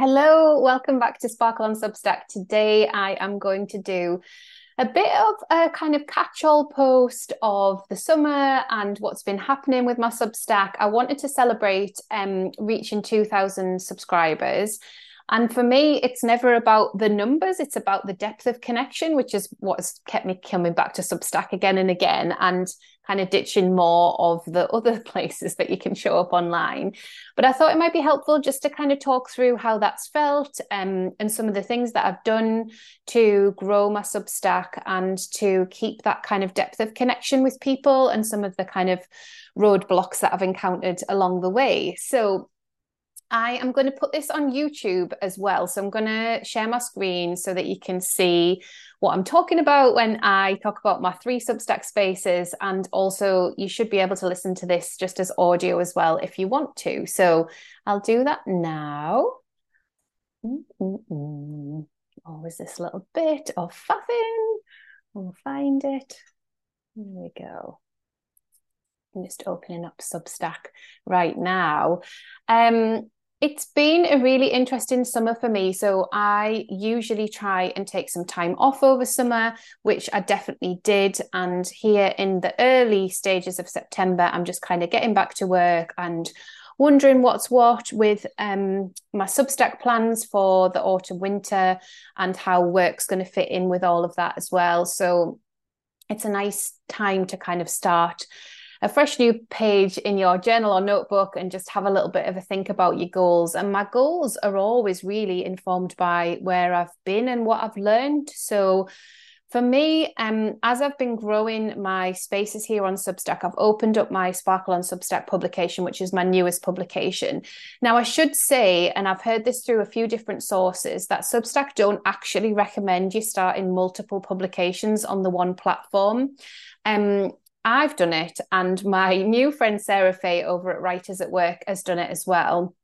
Hello, welcome back to Sparkle on Substack. Today I am going to do a bit of a kind of catch all post of the summer and what's been happening with my Substack. I wanted to celebrate um, reaching 2,000 subscribers. And for me, it's never about the numbers, it's about the depth of connection, which is what has kept me coming back to Substack again and again. And kind of ditching more of the other places that you can show up online. But I thought it might be helpful just to kind of talk through how that's felt um, and some of the things that I've done to grow my Substack and to keep that kind of depth of connection with people and some of the kind of roadblocks that I've encountered along the way. So I am going to put this on YouTube as well. So I'm going to share my screen so that you can see what I'm talking about when I talk about my three Substack spaces. And also, you should be able to listen to this just as audio as well if you want to. So I'll do that now. Mm-mm-mm. Always this little bit of faffing. We'll find it. There we go. I'm just opening up Substack right now. Um, it's been a really interesting summer for me. So I usually try and take some time off over summer, which I definitely did. And here in the early stages of September, I'm just kind of getting back to work and wondering what's what with um, my Substack plans for the autumn winter and how work's going to fit in with all of that as well. So it's a nice time to kind of start a fresh new page in your journal or notebook and just have a little bit of a think about your goals. And my goals are always really informed by where I've been and what I've learned. So for me, um, as I've been growing my spaces here on Substack, I've opened up my Sparkle on Substack publication, which is my newest publication. Now, I should say, and I've heard this through a few different sources, that Substack don't actually recommend you starting multiple publications on the one platform. Um, I've done it, and my new friend Sarah Fay over at Writers at Work has done it as well.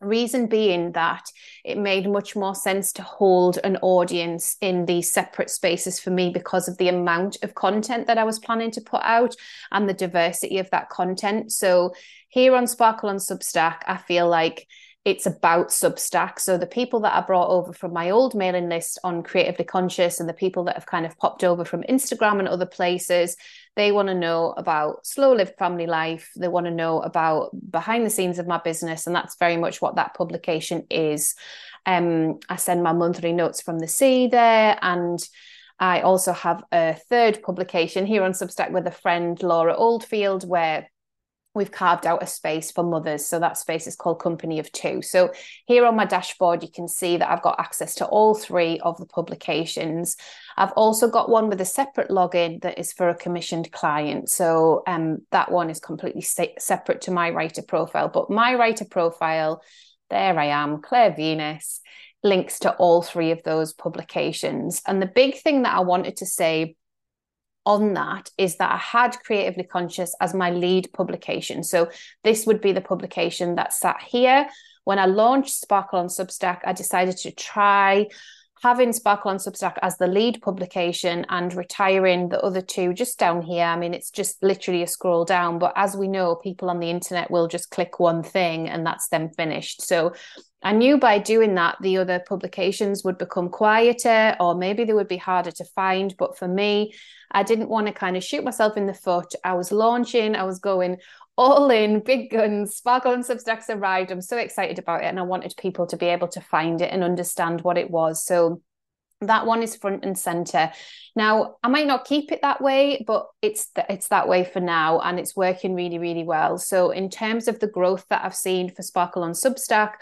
Reason being that it made much more sense to hold an audience in these separate spaces for me because of the amount of content that I was planning to put out and the diversity of that content. So, here on Sparkle on Substack, I feel like it's about Substack. So the people that I brought over from my old mailing list on Creatively Conscious and the people that have kind of popped over from Instagram and other places, they want to know about slow lived family life. They want to know about behind the scenes of my business. And that's very much what that publication is. Um, I send my monthly notes from the sea there and I also have a third publication here on Substack with a friend, Laura Oldfield, where we've carved out a space for mothers. So that space is called Company of Two. So here on my dashboard, you can see that I've got access to all three of the publications. I've also got one with a separate login that is for a commissioned client. So um, that one is completely separate to my writer profile. But my writer profile, there I am, Claire Venus, links to all three of those publications. And the big thing that I wanted to say on that is that I had Creatively Conscious as my lead publication. So this would be the publication that sat here. When I launched Sparkle on Substack, I decided to try having Sparkle on Substack as the lead publication and retiring the other two just down here. I mean, it's just literally a scroll down, but as we know, people on the internet will just click one thing and that's them finished. So I knew by doing that, the other publications would become quieter or maybe they would be harder to find. But for me, I didn't want to kind of shoot myself in the foot. I was launching, I was going all in, big guns, Sparkle on Substack's arrived. I'm so excited about it. And I wanted people to be able to find it and understand what it was. So that one is front and center now i might not keep it that way but it's th- it's that way for now and it's working really really well so in terms of the growth that i've seen for sparkle on substack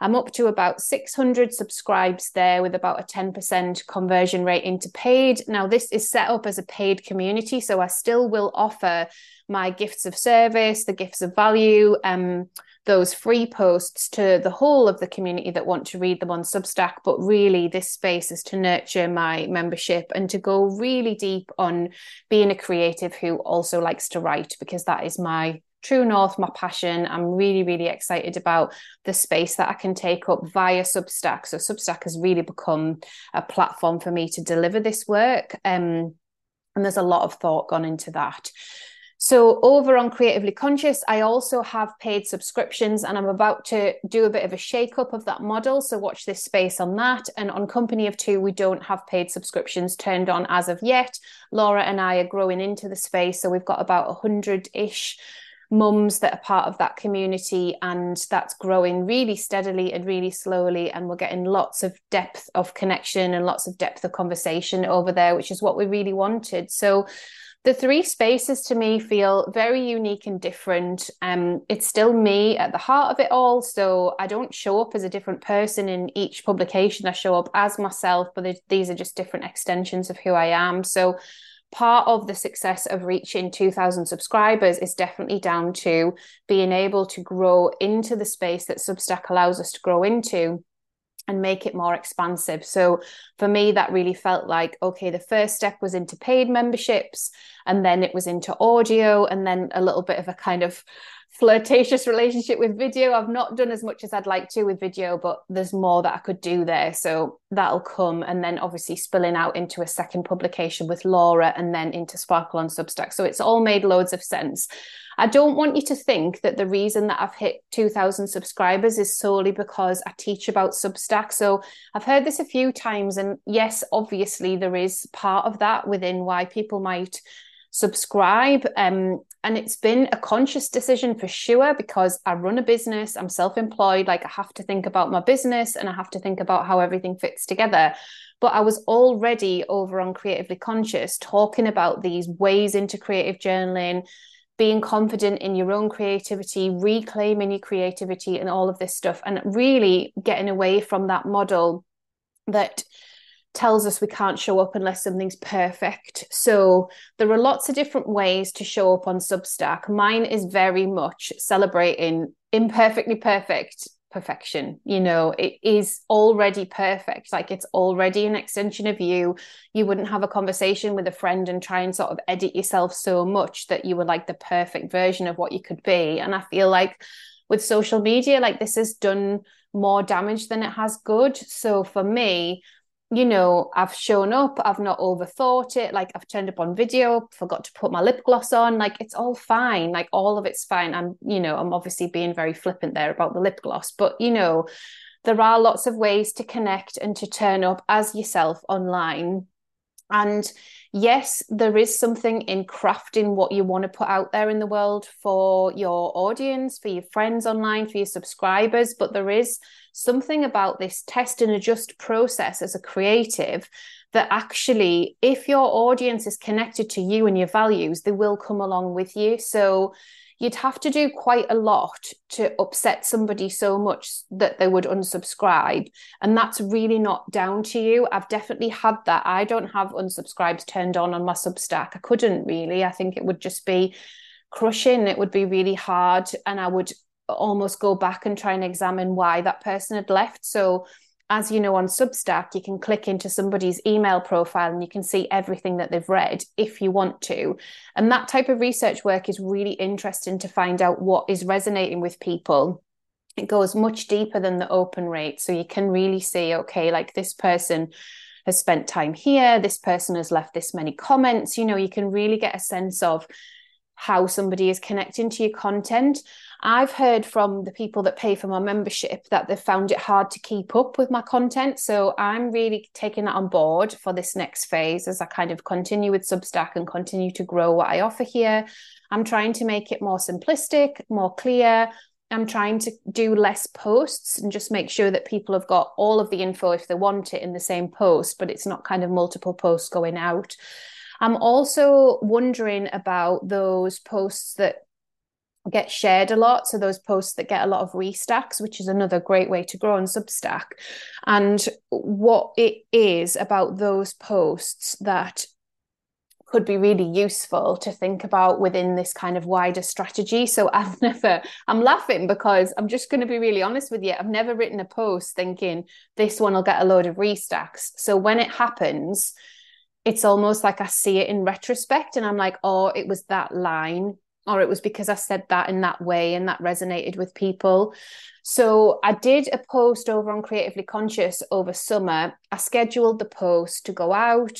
I'm up to about 600 subscribes there with about a 10% conversion rate into paid. Now, this is set up as a paid community, so I still will offer my gifts of service, the gifts of value, um, those free posts to the whole of the community that want to read them on Substack. But really, this space is to nurture my membership and to go really deep on being a creative who also likes to write, because that is my true north, my passion. I'm really, really excited about the space that I can take up via Substack. So Substack has really become a platform for me to deliver this work. Um, and there's a lot of thought gone into that. So, over on Creatively Conscious, I also have paid subscriptions and I'm about to do a bit of a shake up of that model. So, watch this space on that. And on Company of Two, we don't have paid subscriptions turned on as of yet. Laura and I are growing into the space. So, we've got about 100 ish mums that are part of that community and that's growing really steadily and really slowly and we're getting lots of depth of connection and lots of depth of conversation over there which is what we really wanted so the three spaces to me feel very unique and different. Um, it's still me at the heart of it all. So I don't show up as a different person in each publication. I show up as myself, but these are just different extensions of who I am. So part of the success of reaching 2000 subscribers is definitely down to being able to grow into the space that Substack allows us to grow into and make it more expansive. So for me, that really felt like okay, the first step was into paid memberships, and then it was into audio, and then a little bit of a kind of flirtatious relationship with video. I've not done as much as I'd like to with video, but there's more that I could do there. So that'll come. And then obviously spilling out into a second publication with Laura and then into Sparkle on Substack. So it's all made loads of sense. I don't want you to think that the reason that I've hit 2000 subscribers is solely because I teach about Substack. So I've heard this a few times. And yes, obviously, there is part of that within why people might subscribe. Um, and it's been a conscious decision for sure because I run a business, I'm self employed, like I have to think about my business and I have to think about how everything fits together. But I was already over on Creatively Conscious talking about these ways into creative journaling, being confident in your own creativity, reclaiming your creativity, and all of this stuff, and really getting away from that model that tells us we can't show up unless something's perfect. So there are lots of different ways to show up on Substack. Mine is very much celebrating imperfectly perfect perfection. You know, it is already perfect. Like it's already an extension of you. You wouldn't have a conversation with a friend and try and sort of edit yourself so much that you were like the perfect version of what you could be. And I feel like with social media, like this has done more damage than it has good. So for me, you know, I've shown up, I've not overthought it. Like I've turned up on video, forgot to put my lip gloss on. Like it's all fine. Like all of it's fine. I'm, you know, I'm obviously being very flippant there about the lip gloss, but you know, there are lots of ways to connect and to turn up as yourself online. And yes, there is something in crafting what you want to put out there in the world for your audience, for your friends online, for your subscribers, but there is something about this test and adjust process as a creative that actually, if your audience is connected to you and your values, they will come along with you. So you'd have to do quite a lot to upset somebody so much that they would unsubscribe. And that's really not down to you. I've definitely had that. I don't have unsubscribes turned on on my Substack. I couldn't really. I think it would just be crushing. It would be really hard. And I would almost go back and try and examine why that person had left. So, as you know, on Substack, you can click into somebody's email profile and you can see everything that they've read if you want to. And that type of research work is really interesting to find out what is resonating with people. It goes much deeper than the open rate. So you can really see, okay, like this person has spent time here, this person has left this many comments. You know, you can really get a sense of how somebody is connecting to your content. I've heard from the people that pay for my membership that they've found it hard to keep up with my content. So I'm really taking that on board for this next phase as I kind of continue with Substack and continue to grow what I offer here. I'm trying to make it more simplistic, more clear. I'm trying to do less posts and just make sure that people have got all of the info if they want it in the same post, but it's not kind of multiple posts going out. I'm also wondering about those posts that get shared a lot. So those posts that get a lot of restacks, which is another great way to grow on Substack. And what it is about those posts that could be really useful to think about within this kind of wider strategy. So I've never, I'm laughing because I'm just going to be really honest with you. I've never written a post thinking this one will get a load of restacks. So when it happens, it's almost like I see it in retrospect and I'm like, oh, it was that line or it was because I said that in that way and that resonated with people. So I did a post over on Creatively Conscious over summer. I scheduled the post to go out.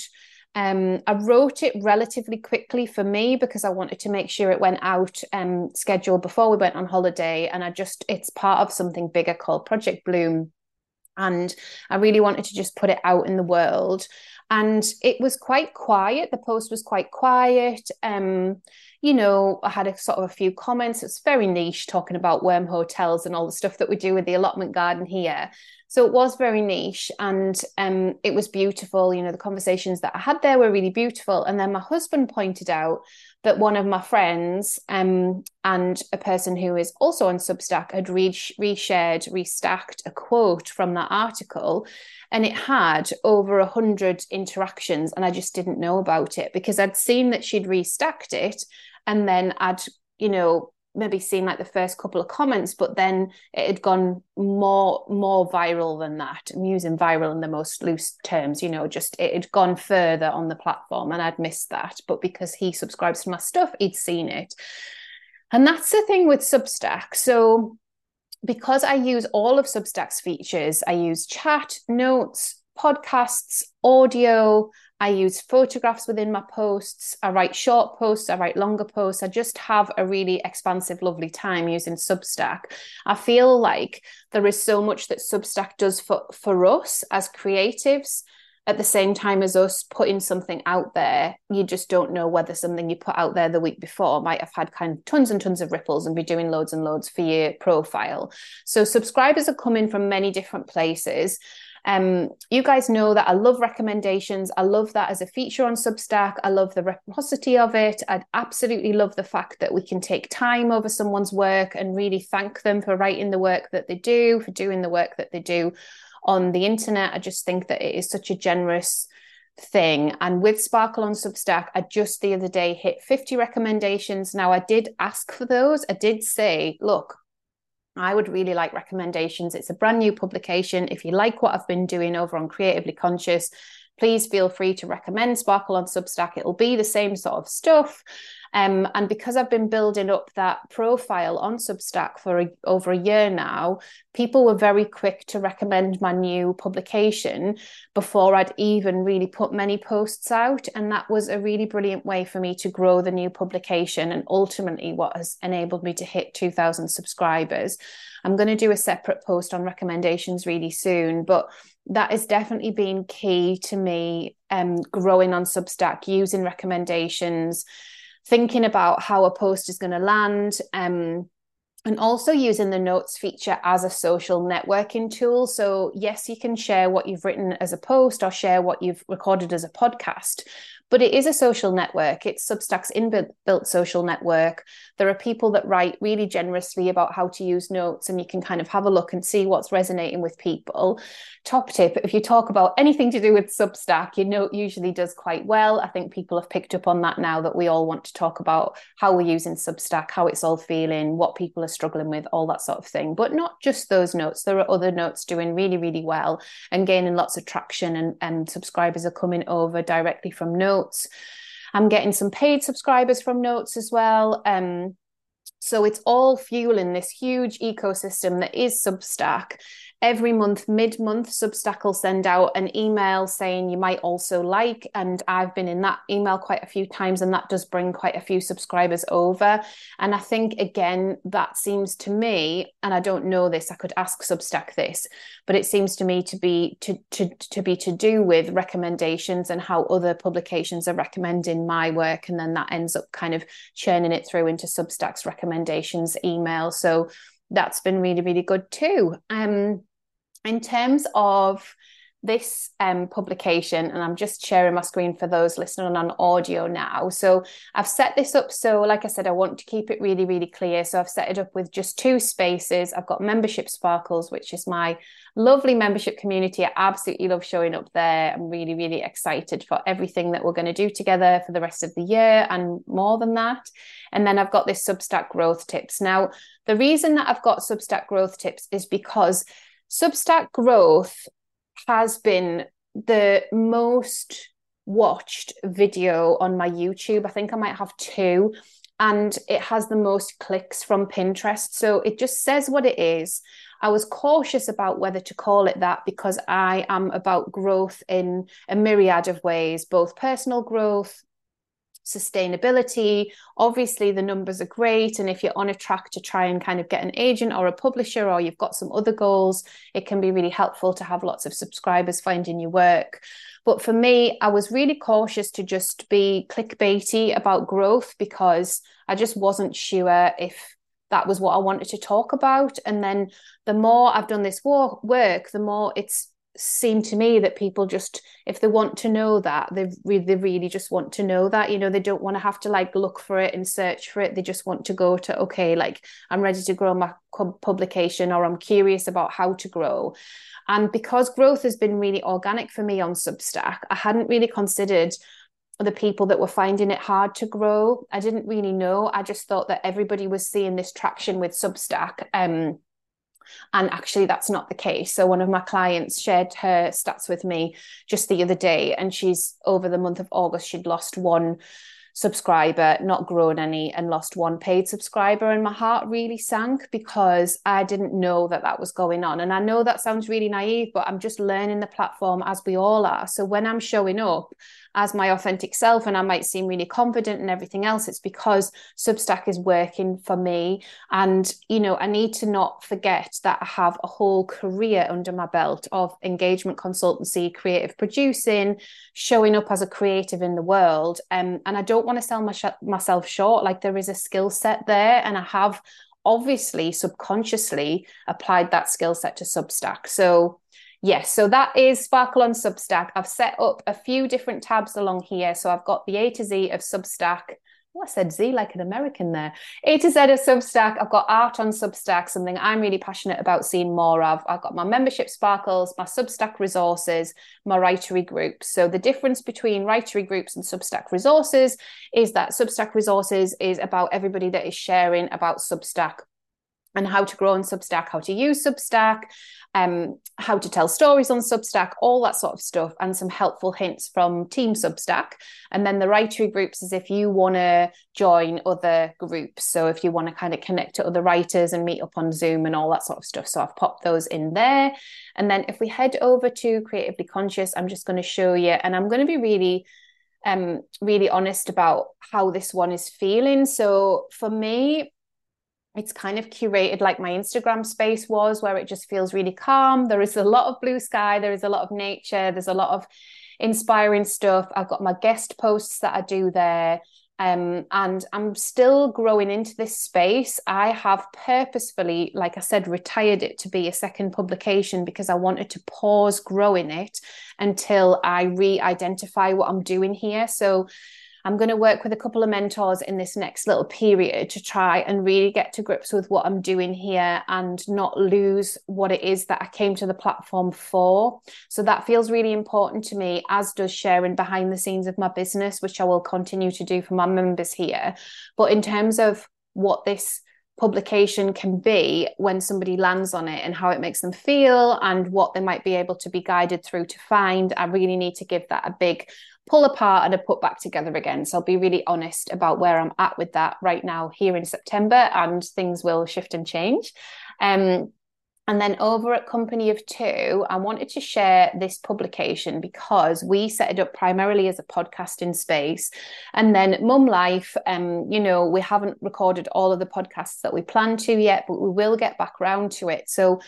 Um, I wrote it relatively quickly for me because I wanted to make sure it went out um, scheduled before we went on holiday. And I just, it's part of something bigger called Project Bloom. And I really wanted to just put it out in the world. And it was quite quiet. The post was quite quiet. Um, you know, I had a sort of a few comments. It's very niche talking about worm hotels and all the stuff that we do with the allotment garden here. So it was very niche and um, it was beautiful. You know, the conversations that I had there were really beautiful. And then my husband pointed out that one of my friends um, and a person who is also on Substack had re- reshared, restacked a quote from that article, and it had over a hundred interactions, and I just didn't know about it because I'd seen that she'd restacked it, and then I'd you know maybe seen like the first couple of comments, but then it had gone more more viral than that. I'm using viral in the most loose terms, you know, just it had gone further on the platform and I'd missed that. But because he subscribes to my stuff, he'd seen it. And that's the thing with Substack. So because I use all of Substack's features, I use chat, notes, podcasts, audio, I use photographs within my posts. I write short posts, I write longer posts. I just have a really expansive, lovely time using Substack. I feel like there is so much that Substack does for, for us as creatives at the same time as us putting something out there, you just don't know whether something you put out there the week before might have had kind of tons and tons of ripples and be doing loads and loads for your profile. So subscribers are coming from many different places. Um, you guys know that I love recommendations. I love that as a feature on Substack. I love the reciprocity of it. I absolutely love the fact that we can take time over someone's work and really thank them for writing the work that they do, for doing the work that they do on the internet. I just think that it is such a generous thing. And with Sparkle on Substack, I just the other day hit 50 recommendations. Now, I did ask for those. I did say, look, I would really like recommendations. It's a brand new publication. If you like what I've been doing over on Creatively Conscious, please feel free to recommend Sparkle on Substack. It'll be the same sort of stuff. Um, and because I've been building up that profile on Substack for a, over a year now, people were very quick to recommend my new publication before I'd even really put many posts out. And that was a really brilliant way for me to grow the new publication and ultimately what has enabled me to hit 2,000 subscribers. I'm going to do a separate post on recommendations really soon, but that has definitely been key to me um, growing on Substack, using recommendations thinking about how a post is going to land um, and also using the notes feature as a social networking tool. So, yes, you can share what you've written as a post or share what you've recorded as a podcast, but it is a social network. It's Substack's inbuilt social network. There are people that write really generously about how to use notes, and you can kind of have a look and see what's resonating with people. Top tip if you talk about anything to do with Substack, your note usually does quite well. I think people have picked up on that now that we all want to talk about how we're using Substack, how it's all feeling, what people are struggling with, all that sort of thing. But not just those notes, there are other notes doing really, really well and gaining lots of traction, and, and subscribers are coming over directly from notes notes. I'm getting some paid subscribers from notes as well. Um, so it's all fueling this huge ecosystem that is Substack every month, mid month, Substack will send out an email saying you might also like. And I've been in that email quite a few times, and that does bring quite a few subscribers over. And I think, again, that seems to me, and I don't know this, I could ask Substack this, but it seems to me to be to, to, to be to do with recommendations and how other publications are recommending my work. And then that ends up kind of churning it through into Substack's recommendations email. So that's been really, really good too. Um, in terms of this um, publication, and I'm just sharing my screen for those listening on audio now. So I've set this up so, like I said, I want to keep it really, really clear. So I've set it up with just two spaces. I've got Membership Sparkles, which is my lovely membership community. I absolutely love showing up there. I'm really, really excited for everything that we're going to do together for the rest of the year and more than that. And then I've got this Substack growth tips. Now, the reason that I've got Substack growth tips is because Substack growth has been the most watched video on my YouTube. I think I might have two, and it has the most clicks from Pinterest. So it just says what it is. I was cautious about whether to call it that because I am about growth in a myriad of ways, both personal growth, sustainability. Obviously, the numbers are great. And if you're on a track to try and kind of get an agent or a publisher, or you've got some other goals, it can be really helpful to have lots of subscribers finding your work. But for me, I was really cautious to just be clickbaity about growth because I just wasn't sure if that was what I wanted to talk about. And then the more I've done this work, the more it's seemed to me that people just if they want to know that they really they really just want to know that you know they don't want to have to like look for it and search for it. They just want to go to okay like i'm ready to grow my publication or i'm curious about how to grow. And because growth has been really organic for me on substack i hadn't really considered the people that were finding it hard to grow. I didn't really know. I just thought that everybody was seeing this traction with substack um and actually, that's not the case. So, one of my clients shared her stats with me just the other day, and she's over the month of August, she'd lost one subscriber, not grown any, and lost one paid subscriber. And my heart really sank because I didn't know that that was going on. And I know that sounds really naive, but I'm just learning the platform as we all are. So when I'm showing up as my authentic self and I might seem really confident and everything else, it's because Substack is working for me. And, you know, I need to not forget that I have a whole career under my belt of engagement consultancy, creative producing, showing up as a creative in the world. Um, and I don't want to sell my sh- myself short. Like there is a skill set there, and I have obviously subconsciously applied that skill set to Substack. So Yes, so that is Sparkle on Substack. I've set up a few different tabs along here. So I've got the A to Z of Substack. Oh, I said Z like an American there. A to Z of Substack. I've got art on Substack, something I'm really passionate about seeing more of. I've got my membership sparkles, my Substack resources, my writery groups. So the difference between writery groups and Substack resources is that Substack resources is about everybody that is sharing about Substack and how to grow on Substack, how to use Substack, um, how to tell stories on Substack, all that sort of stuff, and some helpful hints from Team Substack. And then the writery groups is if you want to join other groups. So if you want to kind of connect to other writers and meet up on Zoom and all that sort of stuff. So I've popped those in there. And then if we head over to Creatively Conscious, I'm just going to show you, and I'm going to be really um really honest about how this one is feeling so for me it's kind of curated like my Instagram space was, where it just feels really calm. There is a lot of blue sky, there is a lot of nature, there's a lot of inspiring stuff. I've got my guest posts that I do there. Um, and I'm still growing into this space. I have purposefully, like I said, retired it to be a second publication because I wanted to pause growing it until I re identify what I'm doing here. So I'm going to work with a couple of mentors in this next little period to try and really get to grips with what I'm doing here and not lose what it is that I came to the platform for. So that feels really important to me, as does sharing behind the scenes of my business, which I will continue to do for my members here. But in terms of what this publication can be when somebody lands on it and how it makes them feel and what they might be able to be guided through to find. I really need to give that a big pull apart and are put back together again. So I'll be really honest about where I'm at with that right now here in September, and things will shift and change. Um, and then over at Company of Two, I wanted to share this publication because we set it up primarily as a podcasting space. And then Mum Life, um, you know, we haven't recorded all of the podcasts that we plan to yet, but we will get back round to it. So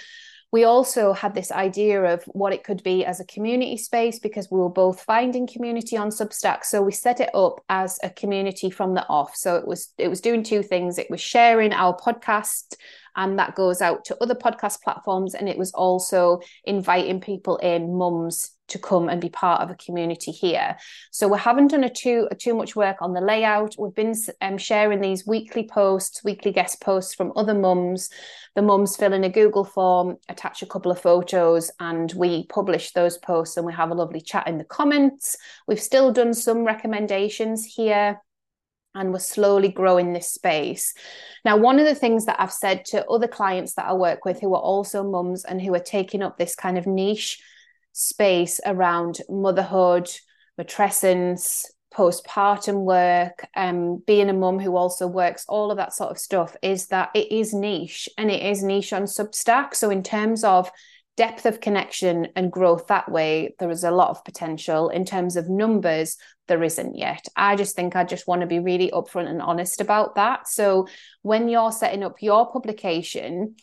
we also had this idea of what it could be as a community space because we were both finding community on substack. So we set it up as a community from the off. So it was it was doing two things. It was sharing our podcast and that goes out to other podcast platforms. And it was also inviting people in mums to come and be part of a community here. So we haven't done a too too much work on the layout. We've been um, sharing these weekly posts weekly guest posts from other mums. The mums fill in a google form attach a couple of photos and we publish those posts and we have a lovely chat in the comments. We've still done some recommendations here and we're slowly growing this space. Now, one of the things that I've said to other clients that I work with who are also mums and who are taking up this kind of niche space around motherhood, matrescence, postpartum work, um, being a mum who also works, all of that sort of stuff, is that it is niche and it is niche on Substack. So, in terms of depth of connection and growth that way, there is a lot of potential. In terms of numbers, there isn't yet. I just think I just want to be really upfront and honest about that. So, when you're setting up your publication,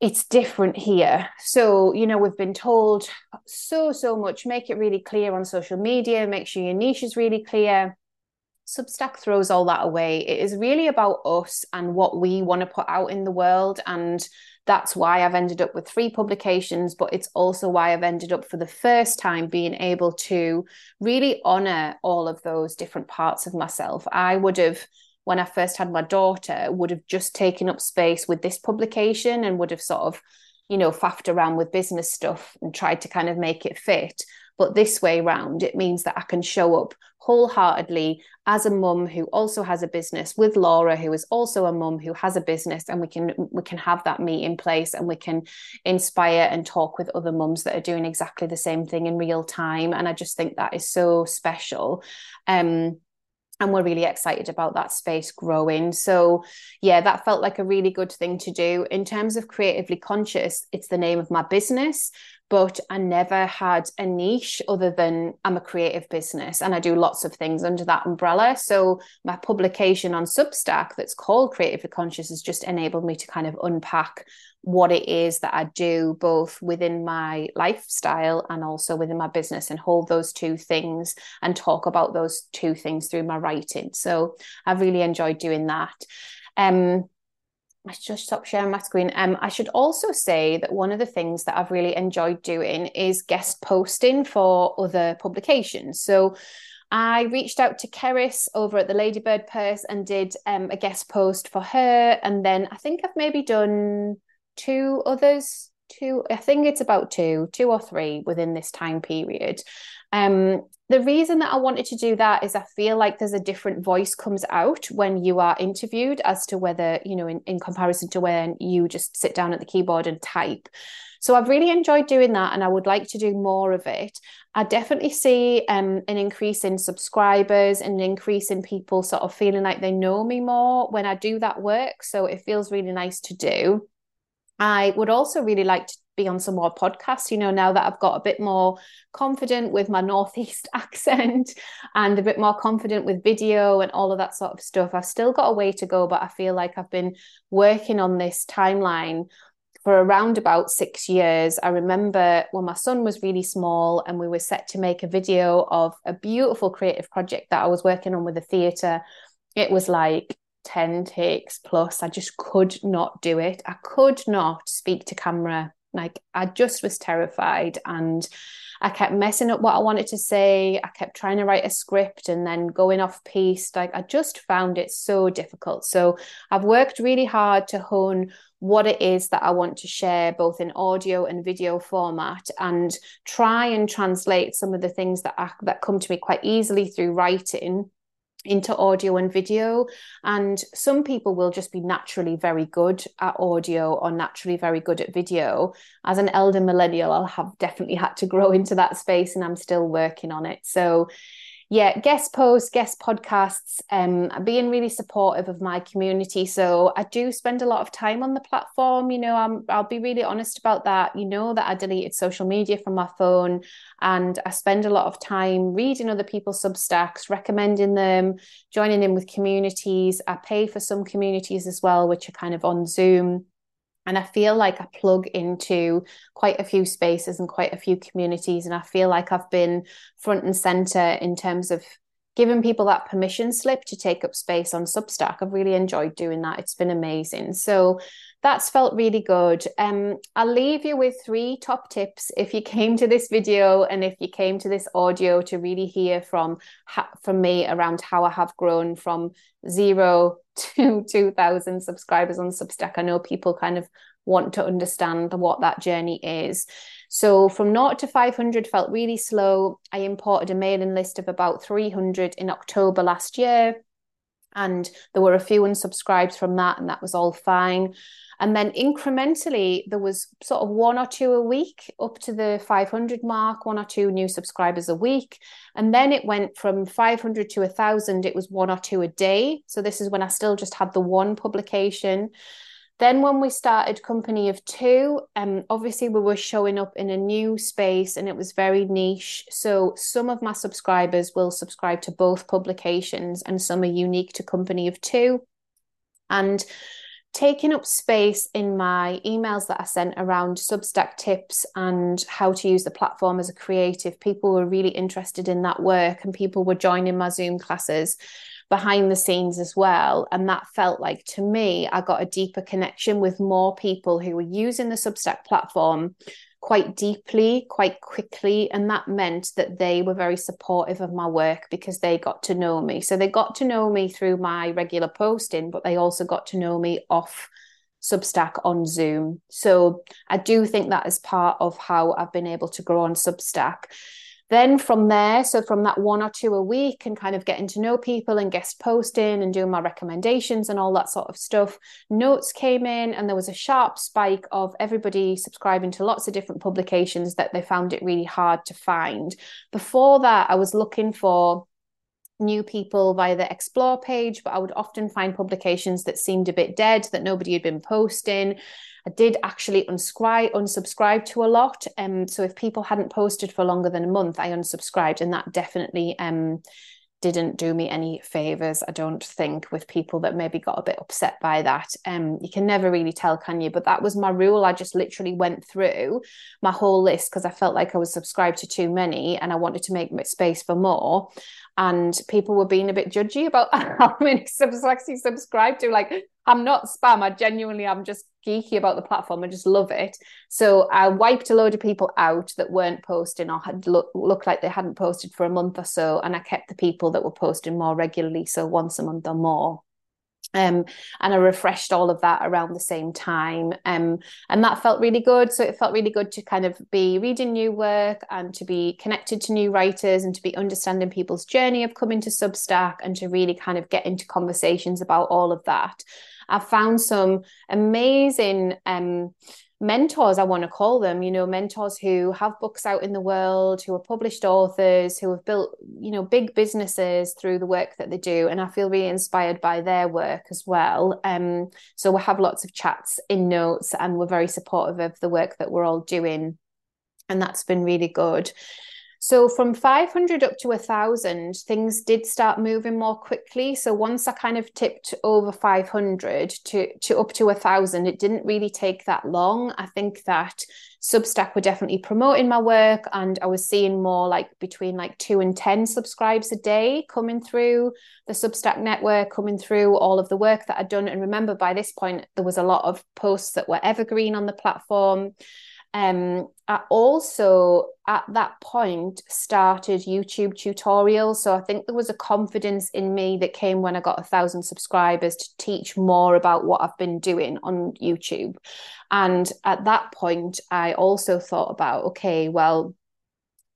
it's different here. So, you know, we've been told so, so much. Make it really clear on social media, make sure your niche is really clear. Substack throws all that away. It is really about us and what we want to put out in the world. And that's why I've ended up with three publications, but it's also why I've ended up for the first time being able to really honor all of those different parts of myself. I would have when I first had my daughter would have just taken up space with this publication and would have sort of, you know, faffed around with business stuff and tried to kind of make it fit. But this way round, it means that I can show up wholeheartedly as a mum who also has a business with Laura, who is also a mum who has a business, and we can we can have that meet in place and we can inspire and talk with other mums that are doing exactly the same thing in real time. And I just think that is so special. Um, and we're really excited about that space growing. So, yeah, that felt like a really good thing to do. In terms of creatively conscious, it's the name of my business, but I never had a niche other than I'm a creative business and I do lots of things under that umbrella. So, my publication on Substack that's called Creatively Conscious has just enabled me to kind of unpack what it is that I do both within my lifestyle and also within my business and hold those two things and talk about those two things through my writing. So I've really enjoyed doing that. Um, I should stop sharing my screen. Um, I should also say that one of the things that I've really enjoyed doing is guest posting for other publications. So I reached out to Keris over at the Ladybird Purse and did um, a guest post for her. And then I think I've maybe done two others two i think it's about two two or three within this time period um the reason that i wanted to do that is i feel like there's a different voice comes out when you are interviewed as to whether you know in, in comparison to when you just sit down at the keyboard and type so I've really enjoyed doing that and I would like to do more of it. I definitely see um, an increase in subscribers and an increase in people sort of feeling like they know me more when I do that work. So it feels really nice to do. I would also really like to be on some more podcasts, you know, now that I've got a bit more confident with my Northeast accent and a bit more confident with video and all of that sort of stuff. I've still got a way to go, but I feel like I've been working on this timeline for around about six years. I remember when my son was really small and we were set to make a video of a beautiful creative project that I was working on with the theatre. It was like 10 takes plus. I just could not do it. I could not speak to camera. Like I just was terrified and I kept messing up what I wanted to say. I kept trying to write a script and then going off piece. Like I just found it so difficult. So I've worked really hard to hone what it is that I want to share, both in audio and video format, and try and translate some of the things that I, that come to me quite easily through writing into audio and video. And some people will just be naturally very good at audio or naturally very good at video. As an elder millennial, I'll have definitely had to grow into that space and I'm still working on it. So yeah, guest posts, guest podcasts, um, being really supportive of my community. So I do spend a lot of time on the platform. You know, I'm, I'll be really honest about that. You know that I deleted social media from my phone, and I spend a lot of time reading other people's Substacks, recommending them, joining in with communities. I pay for some communities as well, which are kind of on Zoom and I feel like I plug into quite a few spaces and quite a few communities. And I feel like I've been front and center in terms of giving people that permission slip to take up space on Substack. I've really enjoyed doing that. It's been amazing. So that's felt really good. Um, I'll leave you with three top tips if you came to this video and if you came to this audio to really hear from from me around how I have grown from zero to 2,000 subscribers on Substack. I know people kind of want to understand what that journey is. So from naught to 500 felt really slow. I imported a mailing list of about 300 in October last year. And there were a few unsubscribes from that, and that was all fine. And then incrementally, there was sort of one or two a week up to the 500 mark, one or two new subscribers a week. And then it went from 500 to 1,000, it was one or two a day. So this is when I still just had the one publication. Then, when we started Company of Two, um, obviously we were showing up in a new space and it was very niche. So, some of my subscribers will subscribe to both publications, and some are unique to Company of Two. And taking up space in my emails that I sent around Substack tips and how to use the platform as a creative. People were really interested in that work and people were joining my Zoom classes behind the scenes as well. And that felt like to me, I got a deeper connection with more people who were using the Substack platform quite deeply, quite quickly. And that meant that they were very supportive of my work because they got to know me. So they got to know me through my regular posting, but they also got to know me off Substack on Zoom. So I do think that is part of how I've been able to grow on Substack. Then from there, so from that one or two a week and kind of getting to know people and guest posting and doing my recommendations and all that sort of stuff, notes came in and there was a sharp spike of everybody subscribing to lots of different publications that they found it really hard to find. Before that, I was looking for new people via the explore page, but I would often find publications that seemed a bit dead, that nobody had been posting. I did actually unsubscribe unsubscribe to a lot. Um, so if people hadn't posted for longer than a month, I unsubscribed, and that definitely um didn't do me any favors i don't think with people that maybe got a bit upset by that um you can never really tell can you but that was my rule i just literally went through my whole list because i felt like i was subscribed to too many and i wanted to make space for more and people were being a bit judgy about how many subs actually subscribe to. Like, I'm not spam. I genuinely, I'm just geeky about the platform. I just love it. So I wiped a load of people out that weren't posting or had look, looked like they hadn't posted for a month or so, and I kept the people that were posting more regularly, so once a month or more. Um, and I refreshed all of that around the same time. Um, and that felt really good. So it felt really good to kind of be reading new work and to be connected to new writers and to be understanding people's journey of coming to Substack and to really kind of get into conversations about all of that. I've found some amazing um, mentors, I want to call them, you know, mentors who have books out in the world, who are published authors, who have built, you know, big businesses through the work that they do. And I feel really inspired by their work as well. Um, so we have lots of chats in notes and we're very supportive of the work that we're all doing. And that's been really good. So from 500 up to 1,000, things did start moving more quickly. So once I kind of tipped over 500 to, to up to 1,000, it didn't really take that long. I think that Substack were definitely promoting my work and I was seeing more like between like two and 10 subscribes a day coming through the Substack network, coming through all of the work that I'd done. And remember, by this point, there was a lot of posts that were evergreen on the platform. Um, I also at that point started YouTube tutorials. So I think there was a confidence in me that came when I got a thousand subscribers to teach more about what I've been doing on YouTube. And at that point, I also thought about okay, well,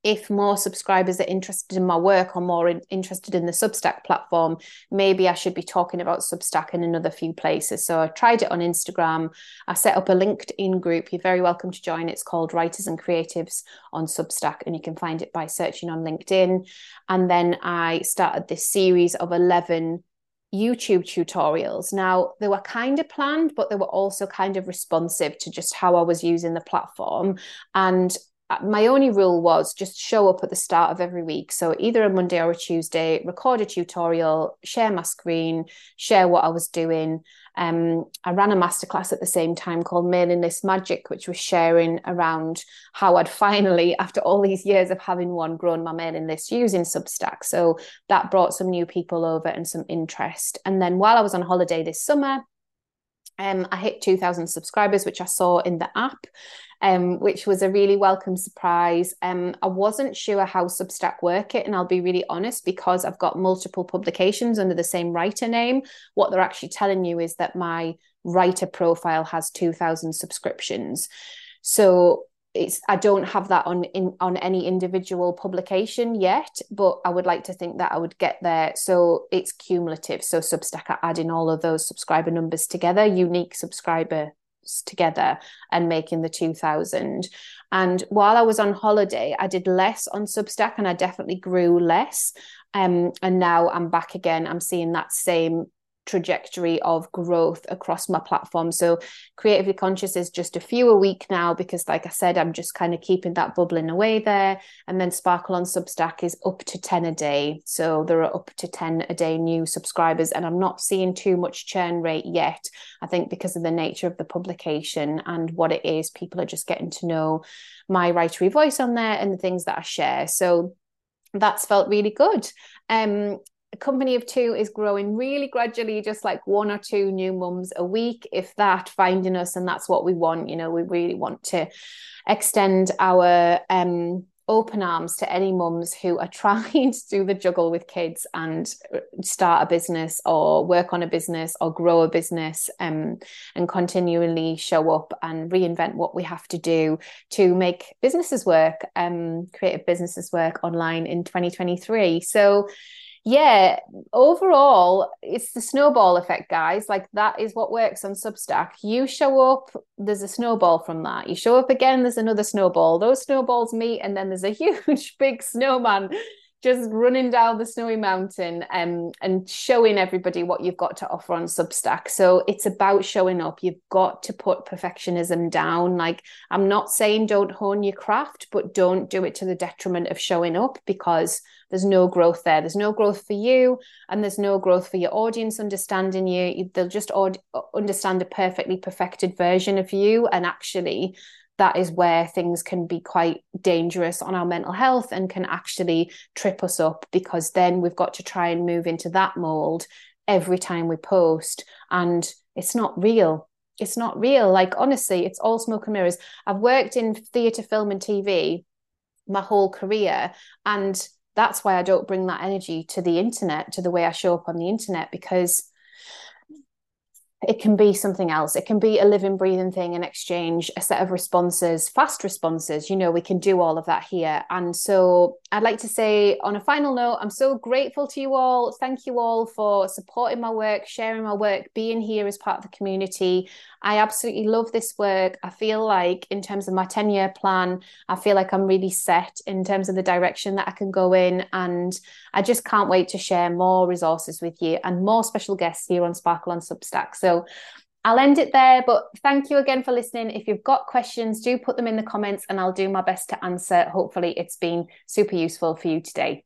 if more subscribers are interested in my work or more in, interested in the Substack platform, maybe I should be talking about Substack in another few places. So I tried it on Instagram. I set up a LinkedIn group. You're very welcome to join. It's called Writers and Creatives on Substack, and you can find it by searching on LinkedIn. And then I started this series of 11 YouTube tutorials. Now, they were kind of planned, but they were also kind of responsive to just how I was using the platform. And my only rule was just show up at the start of every week. So either a Monday or a Tuesday, record a tutorial, share my screen, share what I was doing. Um, I ran a masterclass at the same time called Mailing List Magic, which was sharing around how I'd finally, after all these years of having one, grown my mailing list using Substack. So that brought some new people over and some interest. And then while I was on holiday this summer, um, I hit 2,000 subscribers, which I saw in the app um, which was a really welcome surprise. Um, I wasn't sure how Substack work it, and I'll be really honest because I've got multiple publications under the same writer name. What they're actually telling you is that my writer profile has 2,000 subscriptions. So it's I don't have that on in on any individual publication yet, but I would like to think that I would get there. So it's cumulative. So Substack are adding all of those subscriber numbers together, unique subscriber together and making the 2000 and while i was on holiday i did less on substack and i definitely grew less um, and now i'm back again i'm seeing that same trajectory of growth across my platform. So creatively conscious is just a few a week now because like I said, I'm just kind of keeping that bubbling away there. And then Sparkle on Substack is up to 10 a day. So there are up to 10 a day new subscribers and I'm not seeing too much churn rate yet. I think because of the nature of the publication and what it is, people are just getting to know my writery voice on there and the things that I share. So that's felt really good. Um, a company of two is growing really gradually, just like one or two new mums a week, if that, finding us. And that's what we want. You know, we really want to extend our um, open arms to any mums who are trying to do the juggle with kids and start a business or work on a business or grow a business um, and continually show up and reinvent what we have to do to make businesses work, um, creative businesses work online in 2023. So, yeah, overall, it's the snowball effect, guys. Like that is what works on Substack. You show up, there's a snowball from that. You show up again, there's another snowball. Those snowballs meet, and then there's a huge, big snowman just running down the snowy mountain um, and showing everybody what you've got to offer on Substack. So it's about showing up. You've got to put perfectionism down. Like, I'm not saying don't hone your craft, but don't do it to the detriment of showing up because there's no growth there. There's no growth for you, and there's no growth for your audience understanding you. They'll just understand a perfectly perfected version of you. And actually, that is where things can be quite dangerous on our mental health and can actually trip us up because then we've got to try and move into that mold every time we post and it's not real it's not real like honestly it's all smoke and mirrors i've worked in theatre film and tv my whole career and that's why i don't bring that energy to the internet to the way i show up on the internet because it can be something else. It can be a living, breathing thing and exchange a set of responses, fast responses. You know, we can do all of that here. And so I'd like to say, on a final note, I'm so grateful to you all. Thank you all for supporting my work, sharing my work, being here as part of the community. I absolutely love this work. I feel like, in terms of my 10 year plan, I feel like I'm really set in terms of the direction that I can go in. And I just can't wait to share more resources with you and more special guests here on Sparkle on Substack. So I'll end it there, but thank you again for listening. If you've got questions, do put them in the comments and I'll do my best to answer. Hopefully, it's been super useful for you today.